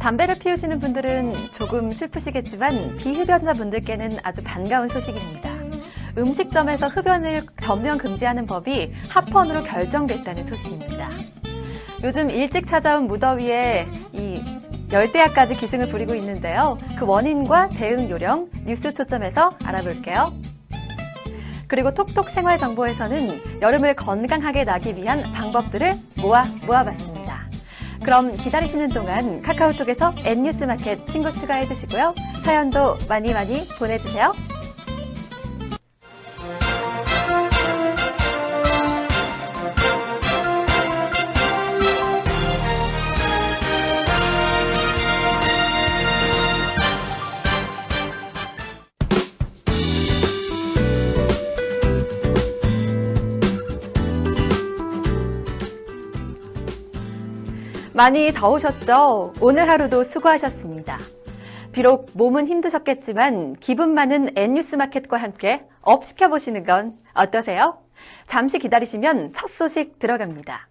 담배를 피우시는 분들은 조금 슬프시겠지만 비흡연자분들께는 아주 반가운 소식입니다. 음식점에서 흡연을 전면 금지하는 법이 합헌으로 결정됐다는 소식입니다. 요즘 일찍 찾아온 무더위에 이 열대야까지 기승을 부리고 있는데요. 그 원인과 대응 요령 뉴스 초점에서 알아볼게요. 그리고 톡톡 생활 정보에서는 여름을 건강하게 나기 위한 방법들을 모아 모아봤습니다. 그럼 기다리시는 동안 카카오톡에서 N뉴스 마켓 친구 추가해 주시고요. 사연도 많이 많이 보내주세요. 많이 더우셨죠? 오늘 하루도 수고하셨습니다. 비록 몸은 힘드셨겠지만 기분만은 N뉴스 마켓과 함께 up 시켜보시는 건 어떠세요? 잠시 기다리시면 첫 소식 들어갑니다.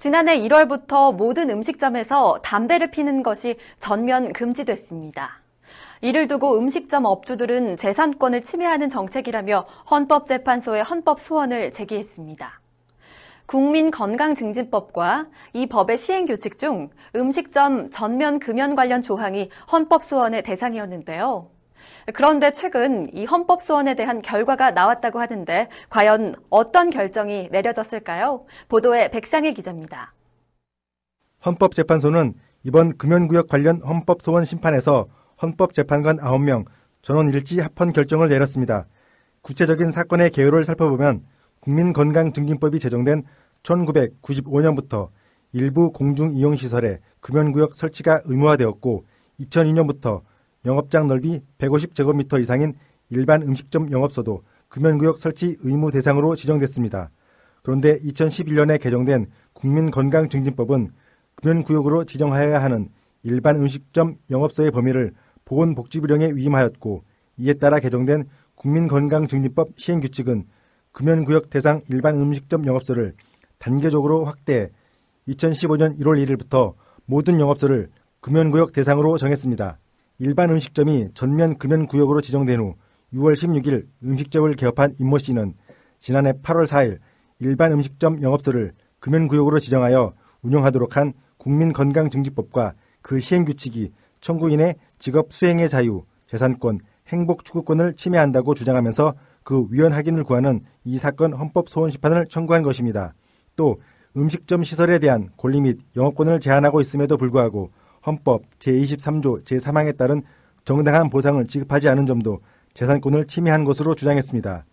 지난해 1월부터 모든 음식점에서 담배를 피는 것이 전면 금지됐습니다. 이를 두고 음식점 업주들은 재산권을 침해하는 정책이라며 헌법재판소에 헌법 소원을 제기했습니다. 국민건강증진법과 이 법의 시행규칙 중 음식점 전면 금연 관련 조항이 헌법 소원의 대상이었는데요. 그런데 최근 이 헌법 소원에 대한 결과가 나왔다고 하는데 과연 어떤 결정이 내려졌을까요? 보도에 백상일 기자입니다. 헌법재판소는 이번 금연구역 관련 헌법 소원 심판에서 헌법재판관 9명 전원 일치 합헌 결정을 내렸습니다. 구체적인 사건의 개요를 살펴보면 국민건강증진법이 제정된 1995년부터 일부 공중이용시설에 금연구역 설치가 의무화되었고 2002년부터 영업장 넓이 150제곱미터 이상인 일반 음식점 영업소도 금연구역 설치 의무 대상으로 지정됐습니다. 그런데 2011년에 개정된 국민건강증진법은 금연구역으로 지정하여야 하는 일반 음식점 영업소의 범위를 보건복지부령에 위임하였고 이에 따라 개정된 국민건강증진법 시행규칙은 금연구역 대상 일반 음식점 영업소를 단계적으로 확대해 2015년 1월 1일부터 모든 영업소를 금연구역 대상으로 정했습니다. 일반 음식점이 전면 금연 구역으로 지정된 후 6월 16일 음식점을 개업한 임모 씨는 지난해 8월 4일 일반 음식점 영업소를 금연 구역으로 지정하여 운영하도록 한 국민건강증진법과 그 시행규칙이 청구인의 직업 수행의 자유, 재산권, 행복 추구권을 침해한다고 주장하면서 그 위헌 확인을 구하는 이 사건 헌법 소원 심판을 청구한 것입니다. 또 음식점 시설에 대한 권리 및 영업권을 제한하고 있음에도 불구하고 헌법 제23조 제3항에 따른 정당한 보상을 지급하지 않은 점도 재산권을 침해한 것으로 주장했습니다.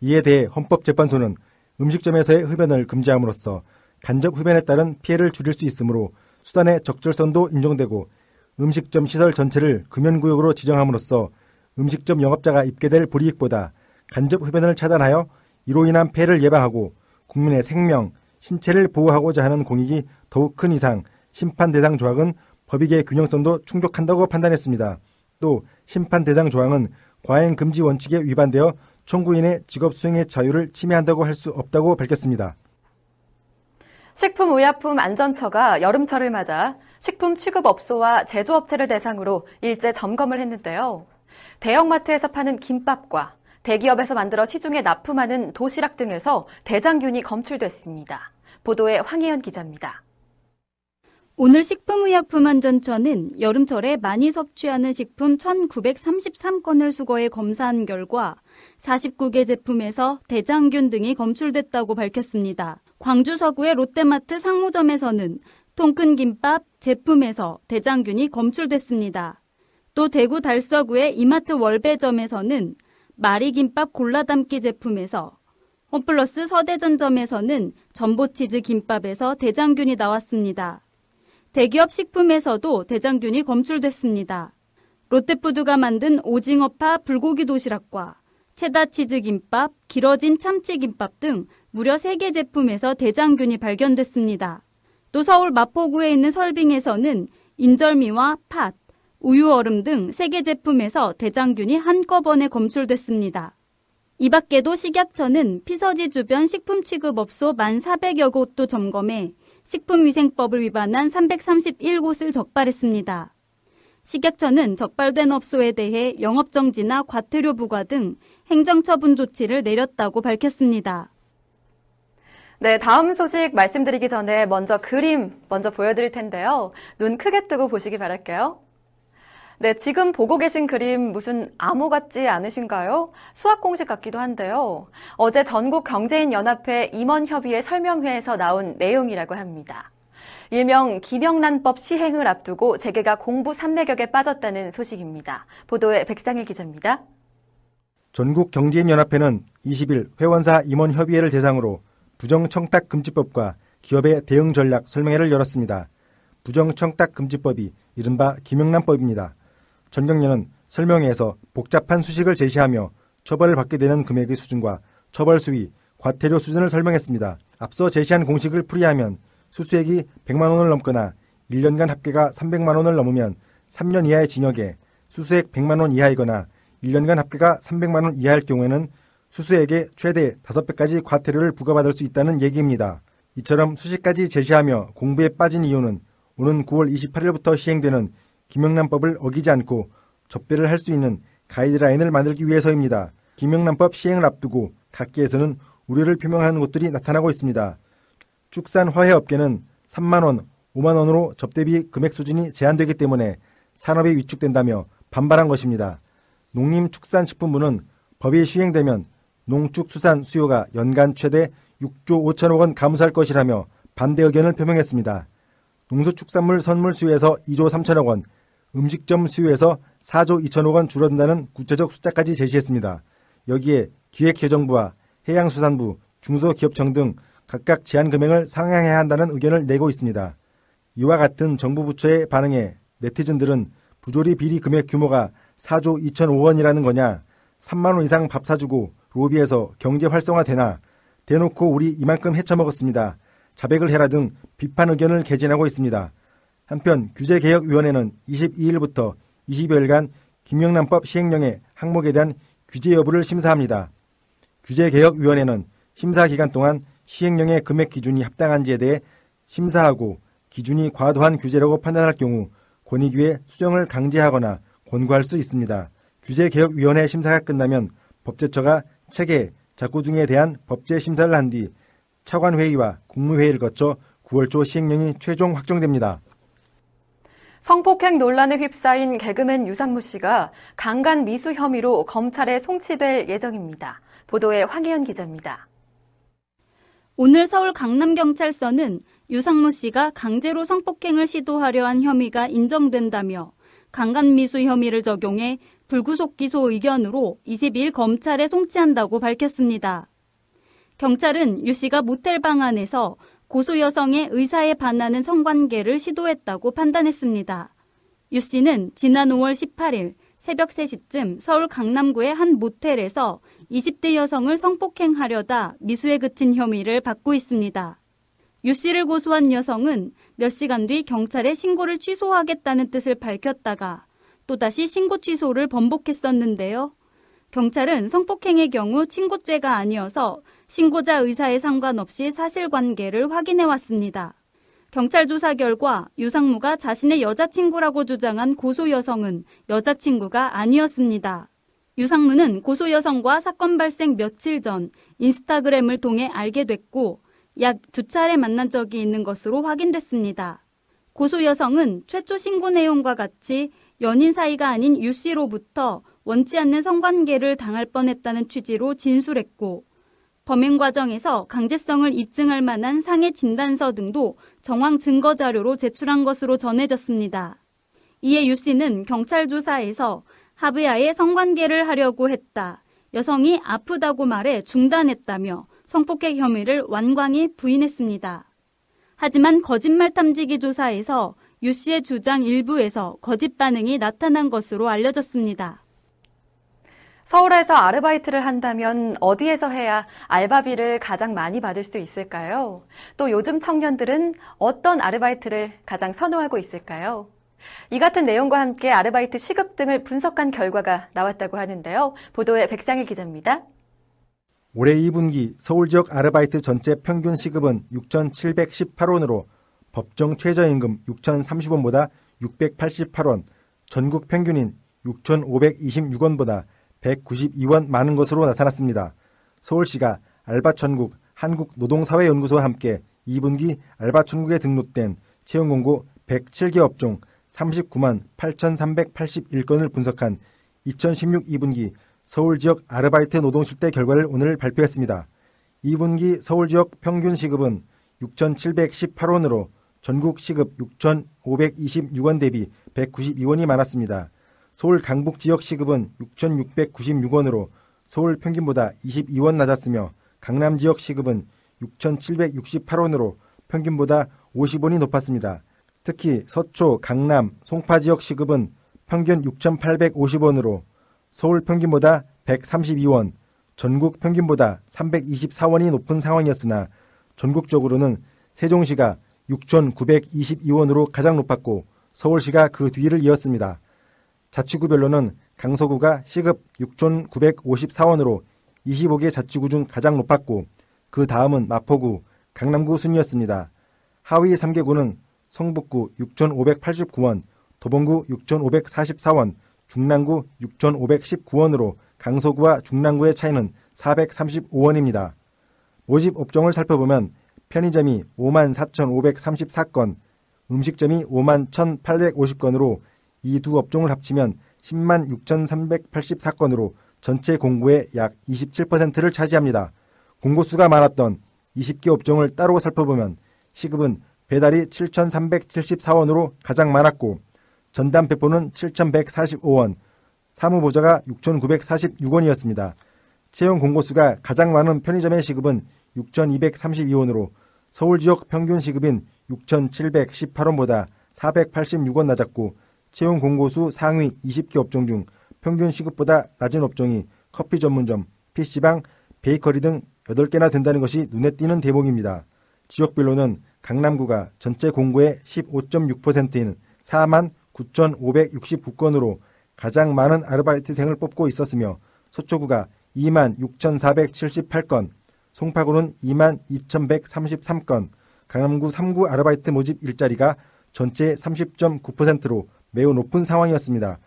이에 대해 헌법재판소는 음식점에서의 흡연을 금지함으로써 간접 흡연에 따른 피해를 줄일 수 있으므로 수단의 적절성도 인정되고 음식점 시설 전체를 금연구역으로 지정함으로써 음식점 영업자가 입게 될 불이익보다 간접 흡연을 차단하여 이로 인한 폐해를 예방하고 국민의 생명, 신체를 보호하고자 하는 공익이 더욱 큰 이상 심판 대상 조항은 법익의 균형성도 충족한다고 판단했습니다. 또 심판 대상 조항은 과잉 금지 원칙에 위반되어 청구인의 직업 수행의 자유를 침해한다고 할 수 없다고 밝혔습니다. 식품의약품안전처가 여름철을 맞아 식품 취급업소와 제조업체를 대상으로 일제 점검을 했는데요. 대형마트에서 파는 김밥과 대기업에서 만들어 시중에 납품하는 도시락 등에서 대장균이 검출됐습니다. 보도에 황혜연 기자입니다. 오늘 식품의약품안전처는 여름철에 많이 섭취하는 식품 1933건을 수거해 검사한 결과 49개 제품에서 대장균 등이 검출됐다고 밝혔습니다. 광주 서구의 롯데마트 상무점에서는 통큰 김밥 제품에서 대장균이 검출됐습니다. 또 대구 달서구의 이마트 월배점에서는 마리김밥 골라담기 제품에서 홈플러스 서대전점에서는 전보치즈 김밥에서 대장균이 나왔습니다. 대기업 식품에서도 대장균이 검출됐습니다. 롯데푸드가 만든 오징어파 불고기 도시락과 체다치즈 김밥, 길어진 참치 김밥 등 무려 3개 제품에서 대장균이 발견됐습니다. 또 서울 마포구에 있는 설빙에서는 인절미와 팥, 우유 얼음 등세개 제품에서 대장균이 한꺼번에 검출됐습니다. 이 밖에도 식약처는 피서지 주변 식품 취급업소 1,400여 곳도 점검해 식품위생법을 위반한 331곳을 적발했습니다. 식약처는 적발된 업소에 대해 영업정지나 과태료 부과 등 행정처분 조치를 내렸다고 밝혔습니다. 네, 다음 소식 말씀드리기 전에 먼저 그림 먼저 보여드릴 텐데요. 눈 크게 뜨고 보시기 바랄게요. 네, 지금 보고 계신 그림 무슨 암호 같지 않으신가요? 수학 공식 같기도 한데요. 어제 전국 경제인 연합회 임원 협의회 설명회에서 나온 내용이라고 합니다. 일명 김영란법 시행을 앞두고 재계가 공부 산매격에 빠졌다는 소식입니다. 보도에 백상일 기자입니다. 전국 경제인 연합회는 20일 회원사 임원 협의회를 대상으로 부정청탁 금지법과 기업의 대응 전략 설명회를 열었습니다. 부정청탁 금지법이 이른바 김영란법입니다. 전경련은 설명회에서 복잡한 수식을 제시하며 처벌을 받게 되는 금액의 수준과 처벌 수위, 과태료 수준을 설명했습니다. 앞서 제시한 공식을 풀이하면 수수액이 100만 원을 넘거나 1년간 합계가 300만 원을 넘으면 3년 이하의 징역에 수수액 100만 원 이하이거나 1년간 합계가 300만 원 이하일 경우에는 수수액의 최대 5배까지 과태료를 부과받을 수 있다는 얘기입니다. 이처럼 수식까지 제시하며 공부에 빠진 이유는 오는 9월 28일부터 시행되는 김영란법을 어기지 않고 접배를 할 수 있는 가이드라인을 만들기 위해서입니다. 김영란법 시행을 앞두고 각계에서는 우려를 표명하는 곳들이 나타나고 있습니다. 축산 화해업계는 3만원, 5만원으로 접대비 금액 수준이 제한되기 때문에 산업이 위축된다며 반발한 것입니다. 농림축산식품부는 법이 시행되면 농축수산 수요가 연간 최대 6조 5천억 원 감소할 것이라며 반대 의견을 표명했습니다. 농수축산물 선물 수요에서 2조 3천억 원, 음식점 수요에서 4조 2천억 원 줄어든다는 구체적 숫자까지 제시했습니다. 여기에 기획재정부와 해양수산부, 중소기업청 등 각각 제한 금액을 상향해야 한다는 의견을 내고 있습니다. 이와 같은 정부 부처의 반응에 네티즌들은 부조리 비리 금액 규모가 4조 2천억 원이라는 거냐, 3만 원 이상 밥 사주고 로비에서 경제 활성화 되나, 대놓고 우리 이만큼 헤쳐먹었습니다. 자백을 해라 등 비판 의견을 개진하고 있습니다. 한편 규제개혁위원회는 22일부터 20여일간 김영란법 시행령의 항목에 대한 규제 여부를 심사합니다. 규제개혁위원회는 심사 기간 동안 시행령의 금액 기준이 합당한지에 대해 심사하고 기준이 과도한 규제라고 판단할 경우 권익위에 수정을 강제하거나 권고할 수 있습니다. 규제개혁위원회 심사가 끝나면 법제처가 체계, 작구 등에 대한 법제 심사를 한 뒤 차관회의와 국무회의를 거쳐 9월 초 시행령이 최종 확정됩니다. 성폭행 논란에 휩싸인 개그맨 유상무 씨가 강간 미수 혐의로 검찰에 송치될 예정입니다. 보도에 황혜연 기자입니다. 오늘 서울 강남경찰서는 유상무 씨가 강제로 성폭행을 시도하려 한 혐의가 인정된다며 강간미수 혐의를 적용해 불구속 기소 의견으로 22일 검찰에 송치한다고 밝혔습니다. 경찰은 유 씨가 모텔 방 안에서 고소 여성의 의사에 반하는 성관계를 시도했다고 판단했습니다. 유 씨는 지난 5월 18일 새벽 3시쯤 서울 강남구의 한 모텔에서 20대 여성을 성폭행하려다 미수에 그친 혐의를 받고 있습니다. 유 씨를 고소한 여성은 몇 시간 뒤 경찰에 신고를 취소하겠다는 뜻을 밝혔다가 또다시 신고 취소를 번복했었는데요. 경찰은 성폭행의 경우 친고죄가 아니어서 신고자 의사에 상관없이 사실관계를 확인해 왔습니다. 경찰 조사 결과 유상무가 자신의 여자친구라고 주장한 고소 여성은 여자친구가 아니었습니다. 유상무는 고소 여성과 사건 발생 며칠 전 인스타그램을 통해 알게 됐고 약 두 차례 만난 적이 있는 것으로 확인됐습니다. 고소 여성은 최초 신고 내용과 같이 연인 사이가 아닌 유 씨로부터 원치 않는 성관계를 당할 뻔했다는 취지로 진술했고 범행 과정에서 강제성을 입증할 만한 상해 진단서 등도 정황 증거 자료로 제출한 것으로 전해졌습니다. 이에 유 씨는 경찰 조사에서 하브야에 성관계를 하려고 했다. 여성이 아프다고 말해 중단했다며 성폭행 혐의를 완광히 부인했습니다. 하지만 거짓말 탐지기 조사에서 유 씨의 주장 일부에서 거짓 반응이 나타난 것으로 알려졌습니다. 서울에서 아르바이트를 한다면 어디에서 해야 알바비를 가장 많이 받을 수 있을까요? 또 요즘 청년들은 어떤 아르바이트를 가장 선호하고 있을까요? 이 같은 내용과 함께 아르바이트 시급 등을 분석한 결과가 나왔다고 하는데요. 보도에 백상일 기자입니다. 올해 2분기 서울 지역 아르바이트 전체 평균 시급은 6,718원으로 법정 최저임금 6,030원보다 688원, 전국 평균인 6,526원보다 192원 많은 것으로 나타났습니다. 서울시가 알바천국 한국노동사회연구소와 함께 2분기 알바천국에 등록된 채용공고 107개 업종 39만 8,381건을 분석한 2016 2분기 서울 지역 아르바이트 노동 실태 결과를 오늘 발표했습니다. 2분기 서울 지역 평균 시급은 6,718원으로 전국 시급 6,526원 대비 192원이 많았습니다. 서울 강북 지역 시급은 6,696원으로 서울 평균보다 22원 낮았으며 강남 지역 시급은 6,768원으로 평균보다 50원이 높았습니다. 특히 서초, 강남, 송파 지역 시급은 평균 6,850원으로 서울 평균보다 132원, 전국 평균보다 324원이 높은 상황이었으나 전국적으로는 세종시가 6,922원으로 가장 높았고 서울시가 그 뒤를 이었습니다. 자치구별로는 강서구가 시급 6,954원으로 25개 자치구 중 가장 높았고 그 다음은 마포구, 강남구 순이었습니다. 하위 3개구는 성북구 6,589원, 도봉구 6,544원, 중랑구 6,519원으로 강서구와 중랑구의 차이는 435원입니다. 모집 업종을 살펴보면 편의점이 54,534건, 음식점이 51,850건으로 이 두 업종을 합치면 10만 6,384건으로 전체 공고의 약 27%를 차지합니다. 공고수가 많았던 20개 업종을 따로 살펴보면 시급은 배달이 7,374원으로 가장 많았고 전담 배포는 7,145원, 사무보좌가 6,946원이었습니다. 채용 공고수가 가장 많은 편의점의 시급은 6,232원으로 서울 지역 평균 시급인 6,718원보다 486원 낮았고 채용 공고수 상위 20개 업종 중 평균 시급보다 낮은 업종이 커피 전문점, PC방, 베이커리 등 8개나 된다는 것이 눈에 띄는 대목입니다. 지역별로는 강남구가 전체 공고의 15.6%인 4만 9,569건으로 가장 많은 아르바이트생을 뽑고 있었으며 서초구가 2만 6,478건, 송파구는 2만 2,133건, 강남구 3구 아르바이트 모집 일자리가 전체 30.9%로 매우 높은 상황이었습니다.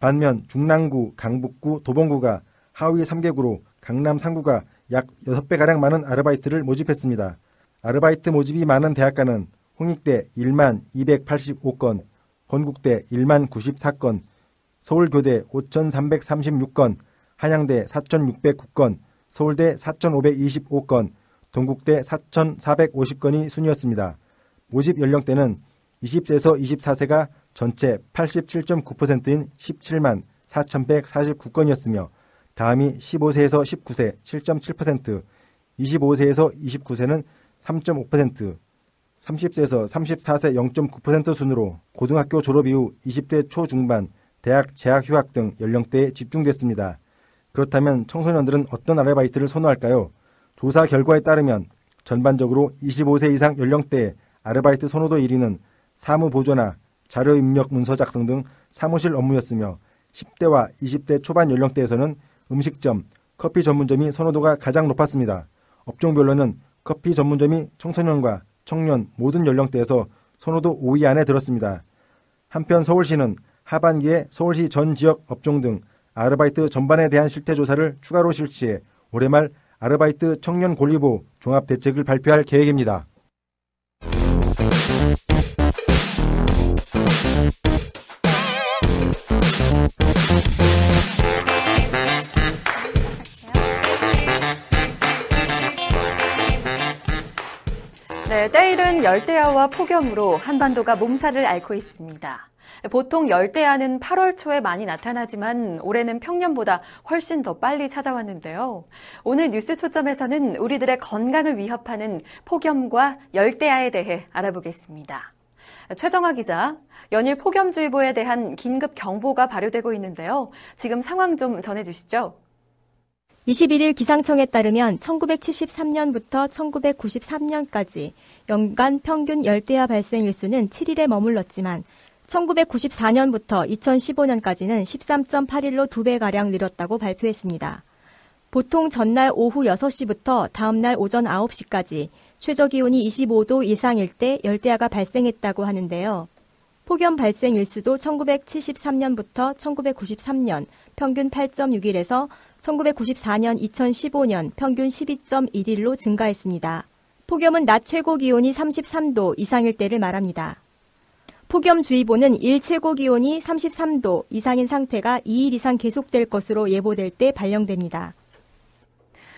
반면 중랑구, 강북구, 도봉구가 하위 3개구로 강남 3구가 약 6배가량 많은 아르바이트를 모집했습니다. 아르바이트 모집이 많은 대학가는 홍익대 1만 285건, 건국대 1만 94건, 서울교대 5,336건, 한양대 4,609건, 서울대 4,525건, 동국대 4,450건이 순이었습니다. 모집 연령대는 20세에서 24세가 전체 87.9%인 17만 4,149건이었으며 다음이 15세에서 19세 7.7%, 25세에서 29세는 3.5%, 30세에서 34세 0.9% 순으로 고등학교 졸업 이후 20대 초중반, 대학 재학 휴학 등 연령대에 집중됐습니다. 그렇다면 청소년들은 어떤 아르바이트를 선호할까요? 조사 결과에 따르면 전반적으로 25세 이상 연령대의 아르바이트 선호도 1위는 사무보조나 자료 입력 문서 작성 등 사무실 업무였으며 10대와 20대 초반 연령대에서는 음식점, 커피 전문점이 선호도가 가장 높았습니다. 업종별로는 커피 전문점이 청소년과 청년 모든 연령대에서 선호도 5위 안에 들었습니다. 한편 서울시는 하반기에 서울시 전 지역 업종 등 아르바이트 전반에 대한 실태 조사를 추가로 실시해 올해 말 아르바이트 청년 권리보 종합 대책을 발표할 계획입니다. 네, 때일은 열대야와 폭염으로 한반도가 몸살을 앓고 있습니다. 보통 열대야는 8월 초에 많이 나타나지만 올해는 평년보다 훨씬 더 빨리 찾아왔는데요. 오늘 뉴스 초점에서는 우리들의 건강을 위협하는 폭염과 열대야에 대해 알아보겠습니다. 최정아 기자, 연일 폭염주의보에 대한 긴급 경보가 발효되고 있는데요. 지금 상황 좀 전해주시죠. 21일 기상청에 따르면 1973년부터 1993년까지 연간 평균 열대야 발생 일수는 7일에 머물렀지만 1994년부터 2015년까지는 13.8일로 2배가량 늘었다고 발표했습니다. 보통 전날 오후 6시부터 다음날 오전 9시까지 최저 기온이 25도 이상일 때 열대야가 발생했다고 하는데요. 폭염 발생 일수도 1973년부터 1993년 평균 8.6일에서 1994년 2015년 평균 12.1일로 증가했습니다. 폭염은 낮 최고 기온이 33도 이상일 때를 말합니다. 폭염주의보는 일 최고 기온이 33도 이상인 상태가 2일 이상 계속될 것으로 예보될 때 발령됩니다.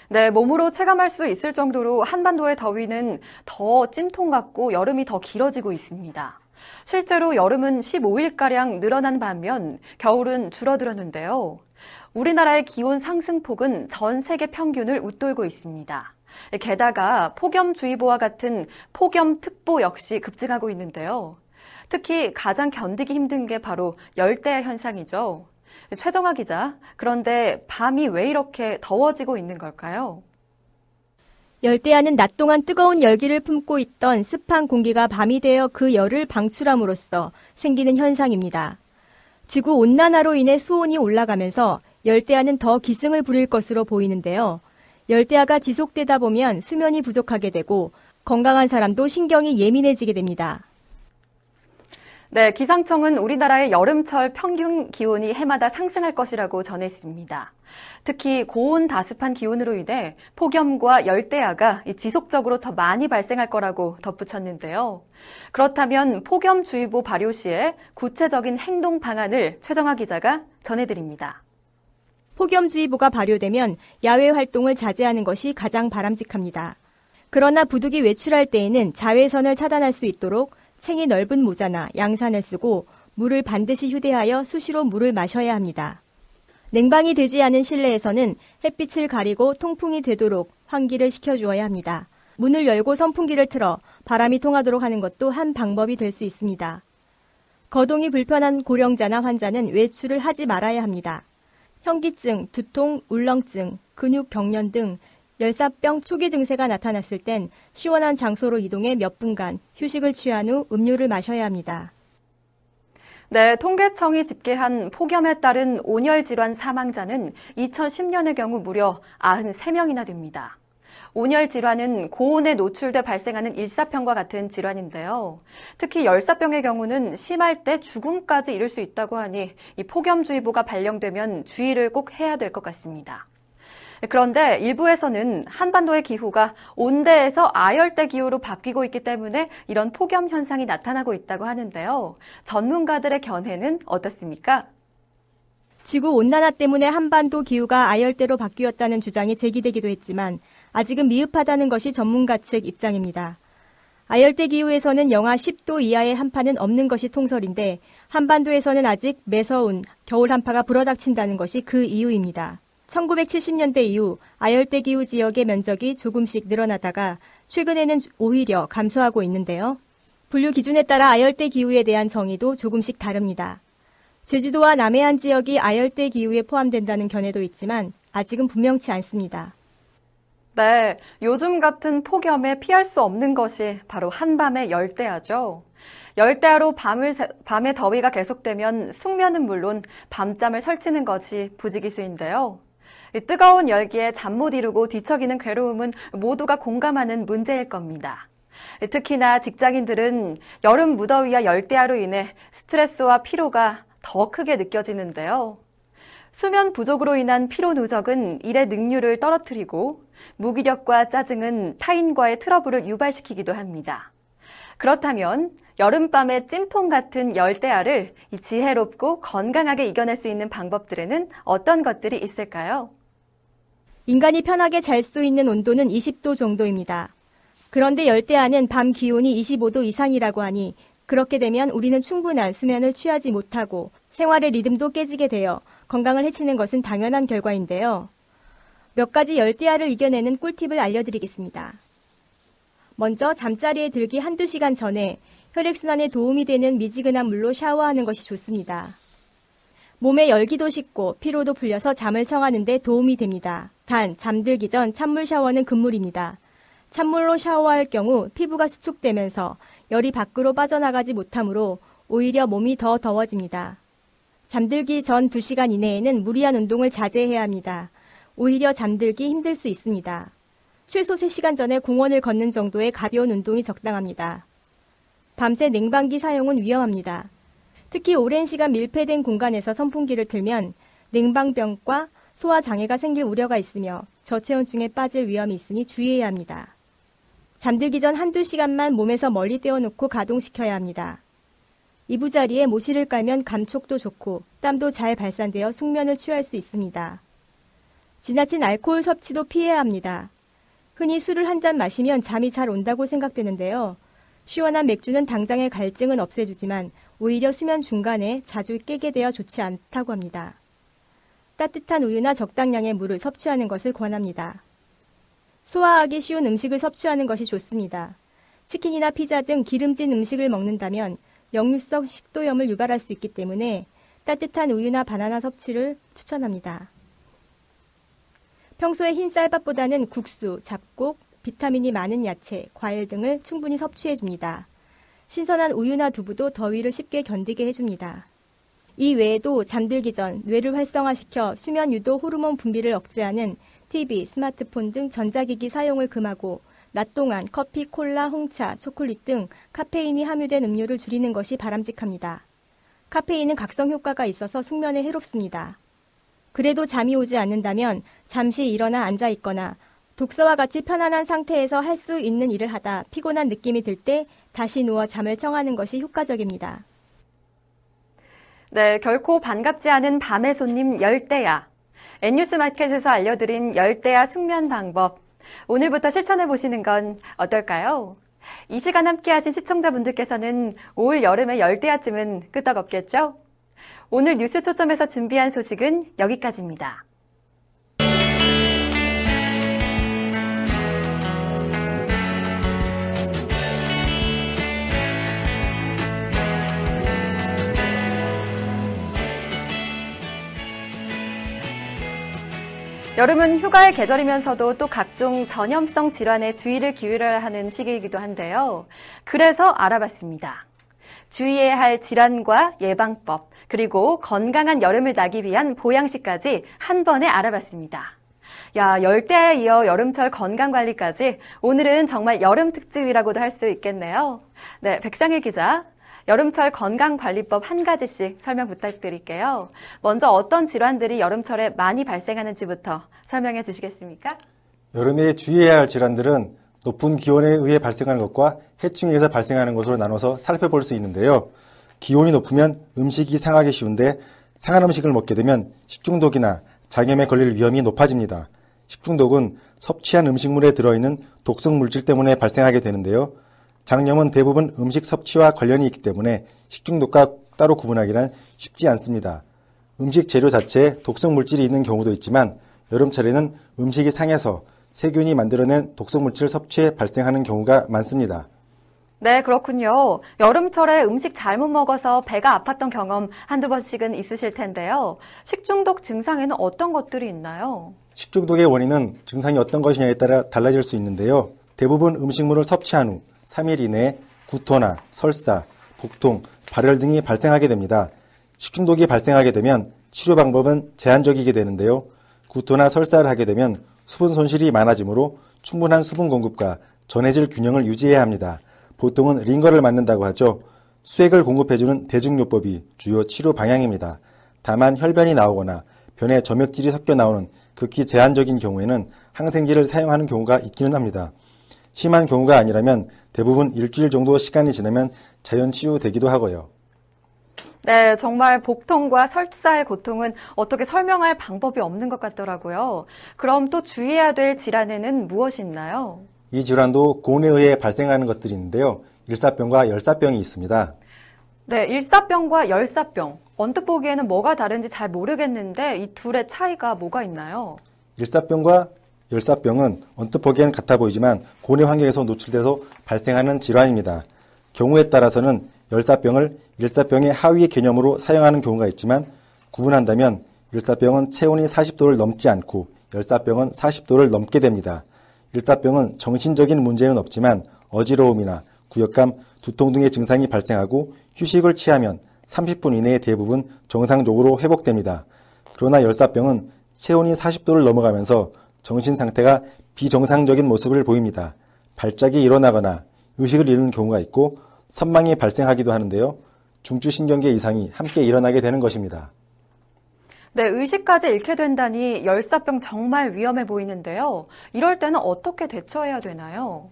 네, 몸으로 체감할 수 있을 정도로 한반도의 더위는 더 찜통 같고 여름이 더 길어지고 있습니다. 실제로 여름은 15일가량 늘어난 반면 겨울은 줄어들었는데요. 우리나라의 기온 상승폭은 전 세계 평균을 웃돌고 있습니다. 게다가 폭염주의보와 같은 폭염특보 역시 급증하고 있는데요. 특히 가장 견디기 힘든 게 바로 열대 현상이죠. 최정아 기자, 그런데 밤이 왜 이렇게 더워지고 있는 걸까요? 열대야는 낮 동안 뜨거운 열기를 품고 있던 습한 공기가 밤이 되어 그 열을 방출함으로써 생기는 현상입니다. 지구 온난화로 인해 수온이 올라가면서 열대야는 더 기승을 부릴 것으로 보이는데요. 열대야가 지속되다 보면 수면이 부족하게 되고 건강한 사람도 신경이 예민해지게 됩니다. 네, 기상청은 우리나라의 여름철 평균 기온이 해마다 상승할 것이라고 전했습니다. 특히 고온 다습한 기온으로 인해 폭염과 열대야가 지속적으로 더 많이 발생할 거라고 덧붙였는데요. 그렇다면 폭염주의보 발효 시에 구체적인 행동 방안을 최정화 기자가 전해드립니다. 폭염주의보가 발효되면 야외 활동을 자제하는 것이 가장 바람직합니다. 그러나 부득이 외출할 때에는 자외선을 차단할 수 있도록 챙이 넓은 모자나 양산을 쓰고 물을 반드시 휴대하여 수시로 물을 마셔야 합니다. 냉방이 되지 않은 실내에서는 햇빛을 가리고 통풍이 되도록 환기를 시켜주어야 합니다. 문을 열고 선풍기를 틀어 바람이 통하도록 하는 것도 한 방법이 될 수 있습니다. 거동이 불편한 고령자나 환자는 외출을 하지 말아야 합니다. 현기증, 두통, 울렁증, 근육 경련 등 열사병 초기 증세가 나타났을 땐 시원한 장소로 이동해 몇 분간 휴식을 취한 후 음료를 마셔야 합니다. 네, 통계청이 집계한 폭염에 따른 온열 질환 사망자는 2010년의 경우 무려 93명이나 됩니다. 온열 질환은 고온에 노출돼 발생하는 일사병과 같은 질환인데요. 특히 열사병의 경우는 심할 때 죽음까지 이를 수 있다고 하니 이 폭염주의보가 발령되면 주의를 꼭 해야 될 것 같습니다. 그런데 일부에서는 한반도의 기후가 온대에서 아열대 기후로 바뀌고 있기 때문에 이런 폭염 현상이 나타나고 있다고 하는데요. 전문가들의 견해는 어떻습니까? 지구 온난화 때문에 한반도 기후가 아열대로 바뀌었다는 주장이 제기되기도 했지만 아직은 미흡하다는 것이 전문가 측 입장입니다. 아열대 기후에서는 영하 10도 이하의 한파는 없는 것이 통설인데 한반도에서는 아직 매서운 겨울 한파가 불어닥친다는 것이 그 이유입니다. 1970년대 이후 아열대 기후 지역의 면적이 조금씩 늘어나다가 최근에는 오히려 감소하고 있는데요. 분류 기준에 따라 아열대 기후에 대한 정의도 조금씩 다릅니다. 제주도와 남해안 지역이 아열대 기후에 포함된다는 견해도 있지만 아직은 분명치 않습니다. 네, 요즘 같은 폭염에 피할 수 없는 것이 바로 한밤의 열대야죠. 열대야로 밤을, 밤의 더위가 계속되면 숙면은 물론 밤잠을 설치는 것이 부지기수인데요. 뜨거운 열기에 잠 못 이루고 뒤척이는 괴로움은 모두가 공감하는 문제일 겁니다. 특히나 직장인들은 여름 무더위와 열대야로 인해 스트레스와 피로가 더 크게 느껴지는데요. 수면 부족으로 인한 피로 누적은 일의 능률을 떨어뜨리고 무기력과 짜증은 타인과의 트러블을 유발시키기도 합니다. 그렇다면 여름밤의 찜통 같은 열대야를 지혜롭고 건강하게 이겨낼 수 있는 방법들에는 어떤 것들이 있을까요? 인간이 편하게 잘 수 있는 온도는 20도 정도입니다. 그런데 열대야는 밤 기온이 25도 이상이라고 하니 그렇게 되면 우리는 충분한 수면을 취하지 못하고 생활의 리듬도 깨지게 되어 건강을 해치는 것은 당연한 결과인데요. 몇 가지 열대야를 이겨내는 꿀팁을 알려드리겠습니다. 먼저 잠자리에 들기 한두 시간 전에 혈액순환에 도움이 되는 미지근한 물로 샤워하는 것이 좋습니다. 몸에 열기도 식고 피로도 풀려서 잠을 청하는데 도움이 됩니다. 단, 잠들기 전 찬물 샤워는 금물입니다. 찬물로 샤워할 경우 피부가 수축되면서 열이 밖으로 빠져나가지 못하므로 오히려 몸이 더 더워집니다. 잠들기 전 2시간 이내에는 무리한 운동을 자제해야 합니다. 오히려 잠들기 힘들 수 있습니다. 최소 3시간 전에 공원을 걷는 정도의 가벼운 운동이 적당합니다. 밤새 냉방기 사용은 위험합니다. 특히 오랜 시간 밀폐된 공간에서 선풍기를 틀면 냉방병과 소화 장애가 생길 우려가 있으며 저체온증에 빠질 위험이 있으니 주의해야 합니다. 잠들기 전 한두 시간만 몸에서 멀리 떼어놓고 가동시켜야 합니다. 이부자리에 모시를 깔면 감촉도 좋고 땀도 잘 발산되어 숙면을 취할 수 있습니다. 지나친 알코올 섭취도 피해야 합니다. 흔히 술을 한 잔 마시면 잠이 잘 온다고 생각되는데요. 시원한 맥주는 당장의 갈증은 없애주지만 오히려 수면 중간에 자주 깨게 되어 좋지 않다고 합니다. 따뜻한 우유나 적당량의 물을 섭취하는 것을 권합니다. 소화하기 쉬운 음식을 섭취하는 것이 좋습니다. 치킨이나 피자 등 기름진 음식을 먹는다면 역류성 식도염을 유발할 수 있기 때문에 따뜻한 우유나 바나나 섭취를 추천합니다. 평소에 흰 쌀밥보다는 국수, 잡곡, 비타민이 많은 야채, 과일 등을 충분히 섭취해 줍니다. 신선한 우유나 두부도 더위를 쉽게 견디게 해줍니다. 이 외에도 잠들기 전 뇌를 활성화시켜 수면 유도 호르몬 분비를 억제하는 TV, 스마트폰 등 전자기기 사용을 금하고 낮 동안 커피, 콜라, 홍차, 초콜릿 등 카페인이 함유된 음료를 줄이는 것이 바람직합니다. 카페인은 각성 효과가 있어서 숙면에 해롭습니다. 그래도 잠이 오지 않는다면 잠시 일어나 앉아 있거나 독서와 같이 편안한 상태에서 할 수 있는 일을 하다 피곤한 느낌이 들 때 다시 누워 잠을 청하는 것이 효과적입니다. 네, 결코 반갑지 않은 밤의 손님 열대야. N뉴스 마켓에서 알려드린 열대야 숙면 방법. 오늘부터 실천해 보시는 건 어떨까요? 이 시간 함께 하신 시청자분들께서는 올 여름의 열대야쯤은 끄떡없겠죠? 오늘 뉴스 초점에서 준비한 소식은 여기까지입니다. 여름은 휴가의 계절이면서도 또 각종 전염성 질환에 주의를 기울여야 하는 시기이기도 한데요. 그래서 알아봤습니다. 주의해야 할 질환과 예방법, 그리고 건강한 여름을 나기 위한 보양식까지 한 번에 알아봤습니다. 야, 열대에 이어 여름철 건강관리까지 오늘은 정말 여름 특집이라고도 할 수 있겠네요. 네, 백상일 기자. 여름철 건강관리법 한 가지씩 설명 부탁드릴게요. 먼저 어떤 질환들이 여름철에 많이 발생하는지부터 설명해 주시겠습니까? 여름에 주의해야 할 질환들은 높은 기온에 의해 발생하는 것과 해충에 의해서 발생하는 것으로 나눠서 살펴볼 수 있는데요. 기온이 높으면 음식이 상하기 쉬운데 상한 음식을 먹게 되면 식중독이나 장염에 걸릴 위험이 높아집니다. 식중독은 섭취한 음식물에 들어있는 독성 물질 때문에 발생하게 되는데요. 장염은 대부분 음식 섭취와 관련이 있기 때문에 식중독과 따로 구분하기는 쉽지 않습니다. 음식 재료 자체에 독성 물질이 있는 경우도 있지만 여름철에는 음식이 상해서 세균이 만들어낸 독성 물질 섭취에 발생하는 경우가 많습니다. 네, 그렇군요. 여름철에 음식 잘못 먹어서 배가 아팠던 경험 한두 번씩은 있으실 텐데요. 식중독 증상에는 어떤 것들이 있나요? 식중독의 원인은 증상이 어떤 것이냐에 따라 달라질 수 있는데요. 대부분 음식물을 섭취한 후 3일 이내에 구토나 설사, 복통, 발열 등이 발생하게 됩니다. 식중독이 발생하게 되면 치료 방법은 제한적이게 되는데요. 구토나 설사를 하게 되면 수분 손실이 많아지므로 충분한 수분 공급과 전해질 균형을 유지해야 합니다. 보통은 링거를 맞는다고 하죠. 수액을 공급해주는 대증요법이 주요 치료 방향입니다. 다만 혈변이 나오거나 변에 점액질이 섞여 나오는 극히 제한적인 경우에는 항생제를 사용하는 경우가 있기는 합니다. 심한 경우가 아니라면 대부분 일주일 정도 시간이 지나면 자연 치유되기도 하고요. 네, 정말 복통과 설사의 고통은 어떻게 설명할 방법이 없는 것 같더라고요. 그럼 또 주의해야 될 질환에는 무엇이 있나요? 이 질환도 고온에 의해 발생하는 것들이 있는데요. 일사병과 열사병이 있습니다. 네, 일사병과 열사병. 언뜻 보기에는 뭐가 다른지 잘 모르겠는데 이 둘의 차이가 뭐가 있나요? 일사병과 열사병은 언뜻 보기엔 같아 보이지만 고온의 환경에서 노출돼서 발생하는 질환입니다. 경우에 따라서는 열사병을 일사병의 하위 개념으로 사용하는 경우가 있지만 구분한다면 일사병은 체온이 40도를 넘지 않고 열사병은 40도를 넘게 됩니다. 일사병은 정신적인 문제는 없지만 어지러움이나 구역감, 두통 등의 증상이 발생하고 휴식을 취하면 30분 이내에 대부분 정상적으로 회복됩니다. 그러나 열사병은 체온이 40도를 넘어가면서 정신 상태가 비정상적인 모습을 보입니다. 발작이 일어나거나 의식을 잃는 경우가 있고 선망이 발생하기도 하는데요. 중추신경계 이상이 함께 일어나게 되는 것입니다. 네, 의식까지 잃게 된다니 열사병 정말 위험해 보이는데요. 이럴 때는 어떻게 대처해야 되나요?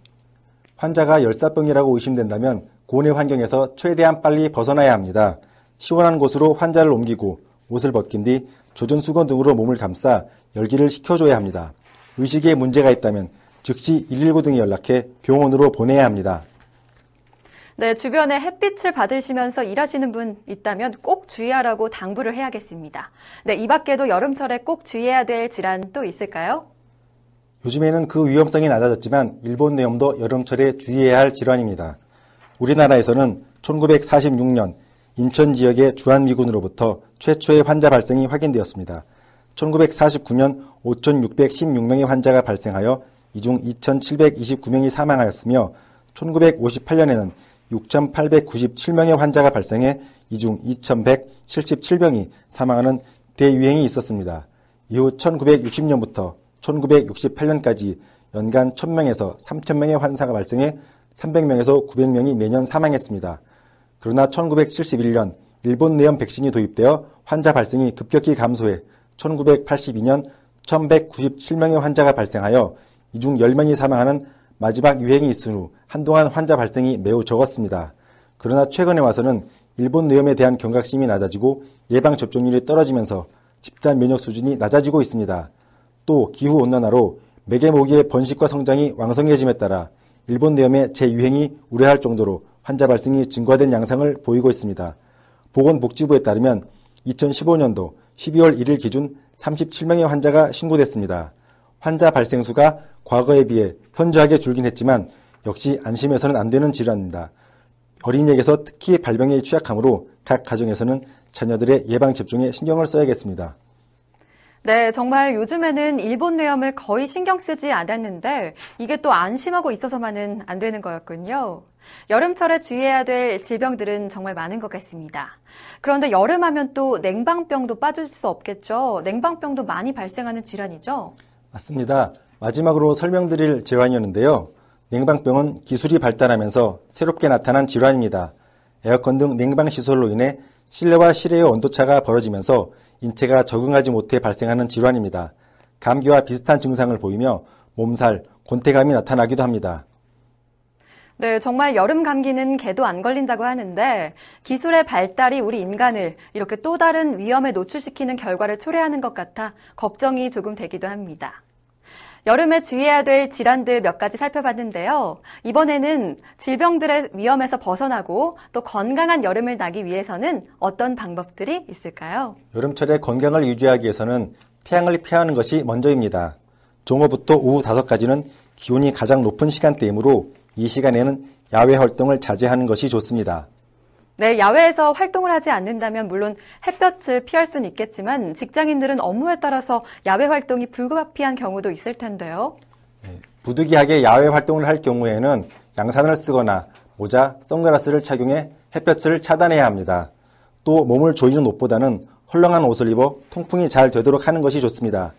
환자가 열사병이라고 의심된다면 고내 환경에서 최대한 빨리 벗어나야 합니다. 시원한 곳으로 환자를 옮기고 옷을 벗긴 뒤 젖은 수건 등으로 몸을 감싸 열기를 식혀줘야 합니다. 의식에 문제가 있다면 즉시 119 등에 연락해 병원으로 보내야 합니다. 네, 주변에 햇빛을 받으시면서 일하시는 분 있다면 꼭 주의하라고 당부를 해야겠습니다. 네, 이 밖에도 여름철에 꼭 주의해야 될 질환 또 있을까요? 요즘에는 그 위험성이 낮아졌지만 일본 내염도 여름철에 주의해야 할 질환입니다. 우리나라에서는 1946년 인천 지역의 주한미군으로부터 최초의 환자 발생이 확인되었습니다. 1949년 5,616명의 환자가 발생하여 이 중 2,729명이 사망하였으며 1958년에는 6,897명의 환자가 발생해 이 중 2,177명이 사망하는 대유행이 있었습니다. 이후 1960년부터 1968년까지 연간 1,000명에서 3,000명의 환자가 발생해 300명에서 900명이 매년 사망했습니다. 그러나 1971년 일본 내염 백신이 도입되어 환자 발생이 급격히 감소해 1982년 1197명의 환자가 발생하여 이 중 10명이 사망하는 마지막 유행이 있은 후 한동안 환자 발생이 매우 적었습니다. 그러나 최근에 와서는 일본 내염에 대한 경각심이 낮아지고 예방 접종률이 떨어지면서 집단 면역 수준이 낮아지고 있습니다. 또 기후 온난화로 매개 모기의 번식과 성장이 왕성해짐에 따라 일본 내염의 재유행이 우려할 정도로 환자 발생이 증가된 양상을 보이고 있습니다. 보건복지부에 따르면 2015년도 12월 1일 기준 37명의 환자가 신고됐습니다. 환자 발생 수가 과거에 비해 현저하게 줄긴 했지만 역시 안심해서는 안 되는 질환입니다. 어린이에게서 특히 발병에 취약하므로 각 가정에서는 자녀들의 예방 접종에 신경을 써야겠습니다. 네, 정말 요즘에는 일본 내염을 거의 신경 쓰지 않았는데 이게 또 안심하고 있어서만은 안 되는 거였군요. 여름철에 주의해야 될 질병들은 정말 많은 것 같습니다. 그런데 여름하면 또 냉방병도 빠질 수 없겠죠. 냉방병도 많이 발생하는 질환이죠. 맞습니다. 마지막으로 설명드릴 질환이었는데요. 냉방병은 기술이 발달하면서 새롭게 나타난 질환입니다. 에어컨 등 냉방 시설로 인해 실내와 실외의 온도차가 벌어지면서 인체가 적응하지 못해 발생하는 질환입니다. 감기와 비슷한 증상을 보이며 몸살, 곤태감이 나타나기도 합니다. 네, 정말 여름 감기는 개도 안 걸린다고 하는데 기술의 발달이 우리 인간을 이렇게 또 다른 위험에 노출시키는 결과를 초래하는 것 같아 걱정이 조금 되기도 합니다. 여름에 주의해야 될 질환들 몇 가지 살펴봤는데요. 이번에는 질병들의 위험에서 벗어나고 또 건강한 여름을 나기 위해서는 어떤 방법들이 있을까요? 여름철에 건강을 유지하기 위해서는 태양을 피하는 것이 먼저입니다. 정오부터 오후 5까지는 기온이 가장 높은 시간대이므로 이 시간에는 야외 활동을 자제하는 것이 좋습니다. 네, 야외에서 활동을 하지 않는다면 물론 햇볕을 피할 수는 있겠지만 직장인들은 업무에 따라서 야외 활동이 불가피한 경우도 있을 텐데요. 부득이하게 야외 활동을 할 경우에는 양산을 쓰거나 모자, 선글라스를 착용해 햇볕을 차단해야 합니다. 또 몸을 조이는 옷보다는 헐렁한 옷을 입어 통풍이 잘 되도록 하는 것이 좋습니다.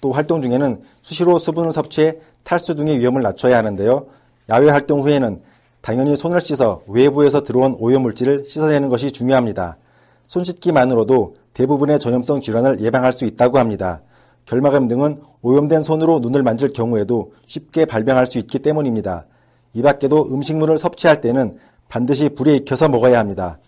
또 활동 중에는 수시로 수분을 섭취해 탈수 등의 위험을 낮춰야 하는데요. 야외 활동 후에는 당연히 손을 씻어 외부에서 들어온 오염물질을 씻어내는 것이 중요합니다. 손 씻기만으로도 대부분의 전염성 질환을 예방할 수 있다고 합니다. 결막암 등은 오염된 손으로 눈을 만질 경우에도 쉽게 발병할 수 있기 때문입니다. 이 밖에도 음식물을 섭취할 때는 반드시 불에 익혀서 먹어야 합니다.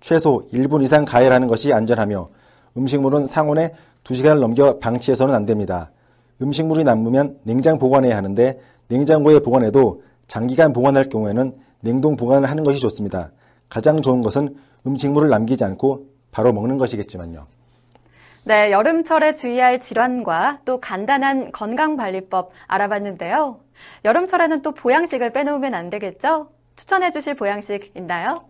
최소 1분 이상 가열하는 것이 안전하며 음식물은 상온에 2시간을 넘겨 방치해서는 안 됩니다. 음식물이 남으면 냉장 보관해야 하는데 냉장고에 보관해도 장기간 보관할 경우에는 냉동 보관을 하는 것이 좋습니다. 가장 좋은 것은 음식물을 남기지 않고 바로 먹는 것이겠지만요. 네, 여름철에 주의할 질환과 또 간단한 건강관리법 알아봤는데요. 여름철에는 또 보양식을 빼놓으면 안 되겠죠? 추천해 주실 보양식 있나요?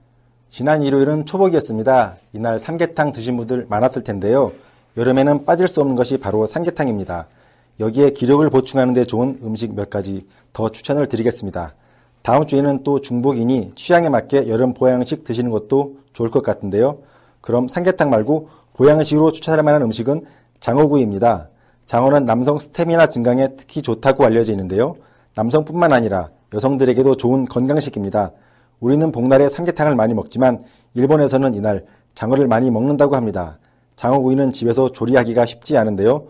지난 일요일은 초복이었습니다. 이날 삼계탕 드신 분들 많았을 텐데요. 여름에는 빠질 수 없는 것이 바로 삼계탕입니다. 여기에 기력을 보충하는 데 좋은 음식 몇 가지 더 추천을 드리겠습니다. 다음 주에는 또 중복이니 취향에 맞게 여름 보양식 드시는 것도 좋을 것 같은데요. 그럼 삼계탕 말고 보양식으로 추천할 만한 음식은 장어구이입니다. 장어는 남성 스태미나 증강에 특히 좋다고 알려져 있는데요. 남성뿐만 아니라 여성들에게도 좋은 건강식입니다. 우리는 복날에 삼계탕을 많이 먹지만 일본에서는 이날 장어를 많이 먹는다고 합니다. 장어구이는 집에서 조리하기가 쉽지 않은데요.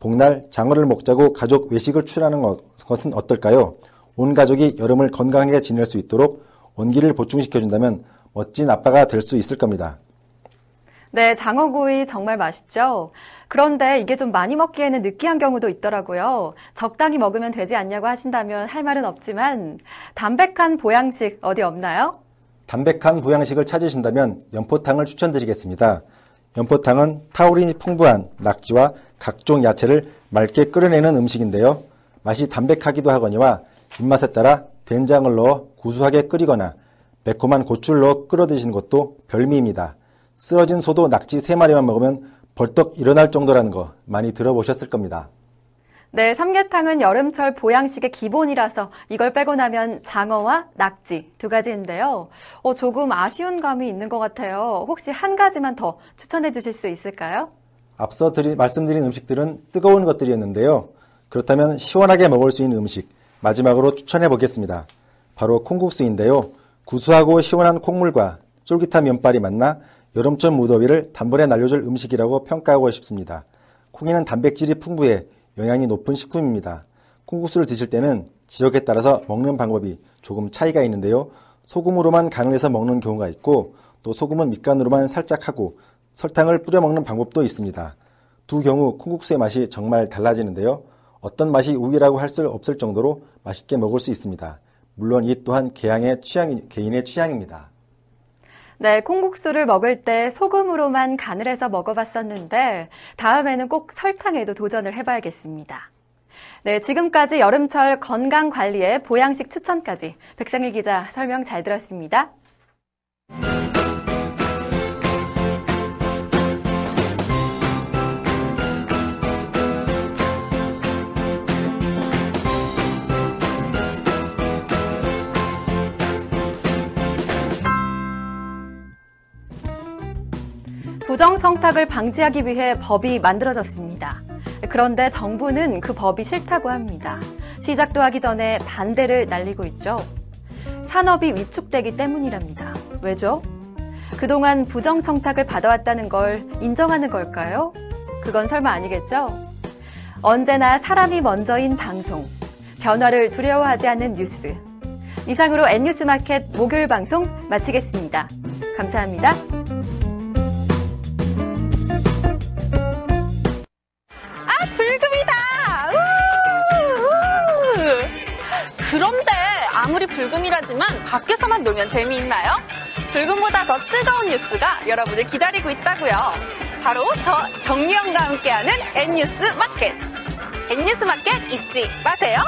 복날 장어를 먹자고 가족 외식을 출하는 것은 어떨까요? 온 가족이 여름을 건강하게 지낼 수 있도록 원기를 보충시켜준다면 멋진 아빠가 될 수 있을 겁니다. 네, 장어구이 정말 맛있죠? 그런데 이게 좀 많이 먹기에는 느끼한 경우도 있더라고요. 적당히 먹으면 되지 않냐고 하신다면 할 말은 없지만 담백한 보양식 어디 없나요? 담백한 보양식을 찾으신다면 연포탕을 추천드리겠습니다. 연포탕은 타우린이 풍부한 낙지와 각종 야채를 맑게 끓여내는 음식인데요. 맛이 담백하기도 하거니와 입맛에 따라 된장을 넣어 구수하게 끓이거나 매콤한 고추를 넣어 끓여 드시는 것도 별미입니다. 쓰러진 소도 낙지 3마리만 먹으면 벌떡 일어날 정도라는 거 많이 들어보셨을 겁니다. 네, 삼계탕은 여름철 보양식의 기본이라서 이걸 빼고 나면 장어와 낙지 두 가지인데요. 어, 조금 아쉬운 감이 있는 것 같아요. 혹시 한 가지만 더 추천해 주실 수 있을까요? 앞서 드리, 말씀드린 음식들은 뜨거운 것들이었는데요. 그렇다면 시원하게 먹을 수 있는 음식 마지막으로 추천해 보겠습니다. 바로 콩국수인데요. 구수하고 시원한 콩물과 쫄깃한 면발이 만나 여름철 무더위를 단번에 날려줄 음식이라고 평가하고 싶습니다. 콩에는 단백질이 풍부해 영양이 높은 식품입니다. 콩국수를 드실 때는 지역에 따라서 먹는 방법이 조금 차이가 있는데요. 소금으로만 간을 해서 먹는 경우가 있고 또 소금은 밑간으로만 살짝 하고 설탕을 뿌려 먹는 방법도 있습니다. 두 경우 콩국수의 맛이 정말 달라지는데요. 어떤 맛이 우위라고 할 수 없을 정도로 맛있게 먹을 수 있습니다. 물론 이 또한 개양의 취향, 개인의 취향입니다. 네, 콩국수를 먹을 때 소금으로만 간을 해서 먹어봤었는데 다음에는 꼭 설탕에도 도전을 해봐야겠습니다. 네, 지금까지 여름철 건강 관리의 보양식 추천까지 백상일 기자 설명 잘 들었습니다. 부정 청탁을 방지하기 위해 법이 만들어졌습니다. 그런데 정부는 그 법이 싫다고 합니다. 시작도 하기 전에 반대를 날리고 있죠. 산업이 위축되기 때문이랍니다. 왜죠? 그동안 부정 청탁을 받아왔다는 걸 인정하는 걸까요? 그건 설마 아니겠죠? 언제나 사람이 먼저인 방송, 변화를 두려워하지 않는 뉴스. 이상으로 N뉴스 마켓 목요일 방송 마치겠습니다. 감사합니다. 불금이라지만 밖에서만 놀면 재미있나요? 불금보다 더 뜨거운 뉴스가 여러분을 기다리고 있다고요. 바로 저 정유영과 함께하는 N뉴스 마켓. N뉴스 마켓 잊지 마세요.